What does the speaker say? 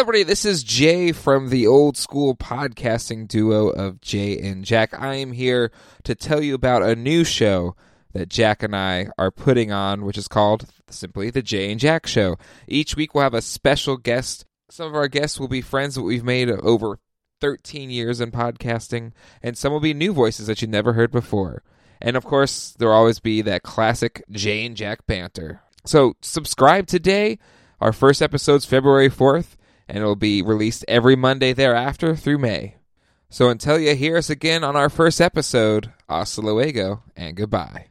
everybody, this is Jay from the old school podcasting duo of Jay and Jack. I am here to tell you about a new show that Jack and I are putting on, which is called simply The Jay and Jack Show. Each week we'll have a special guest. Some of our guests will be friends that we've made over 13 years in podcasting, and some will be new voices that you never heard before. And of course, there'll always be that classic Jay and Jack banter. So subscribe today. Our first episode's February 4th and it will be released every Monday thereafter through May. So until you hear us again on our first episode, hasta luego and goodbye.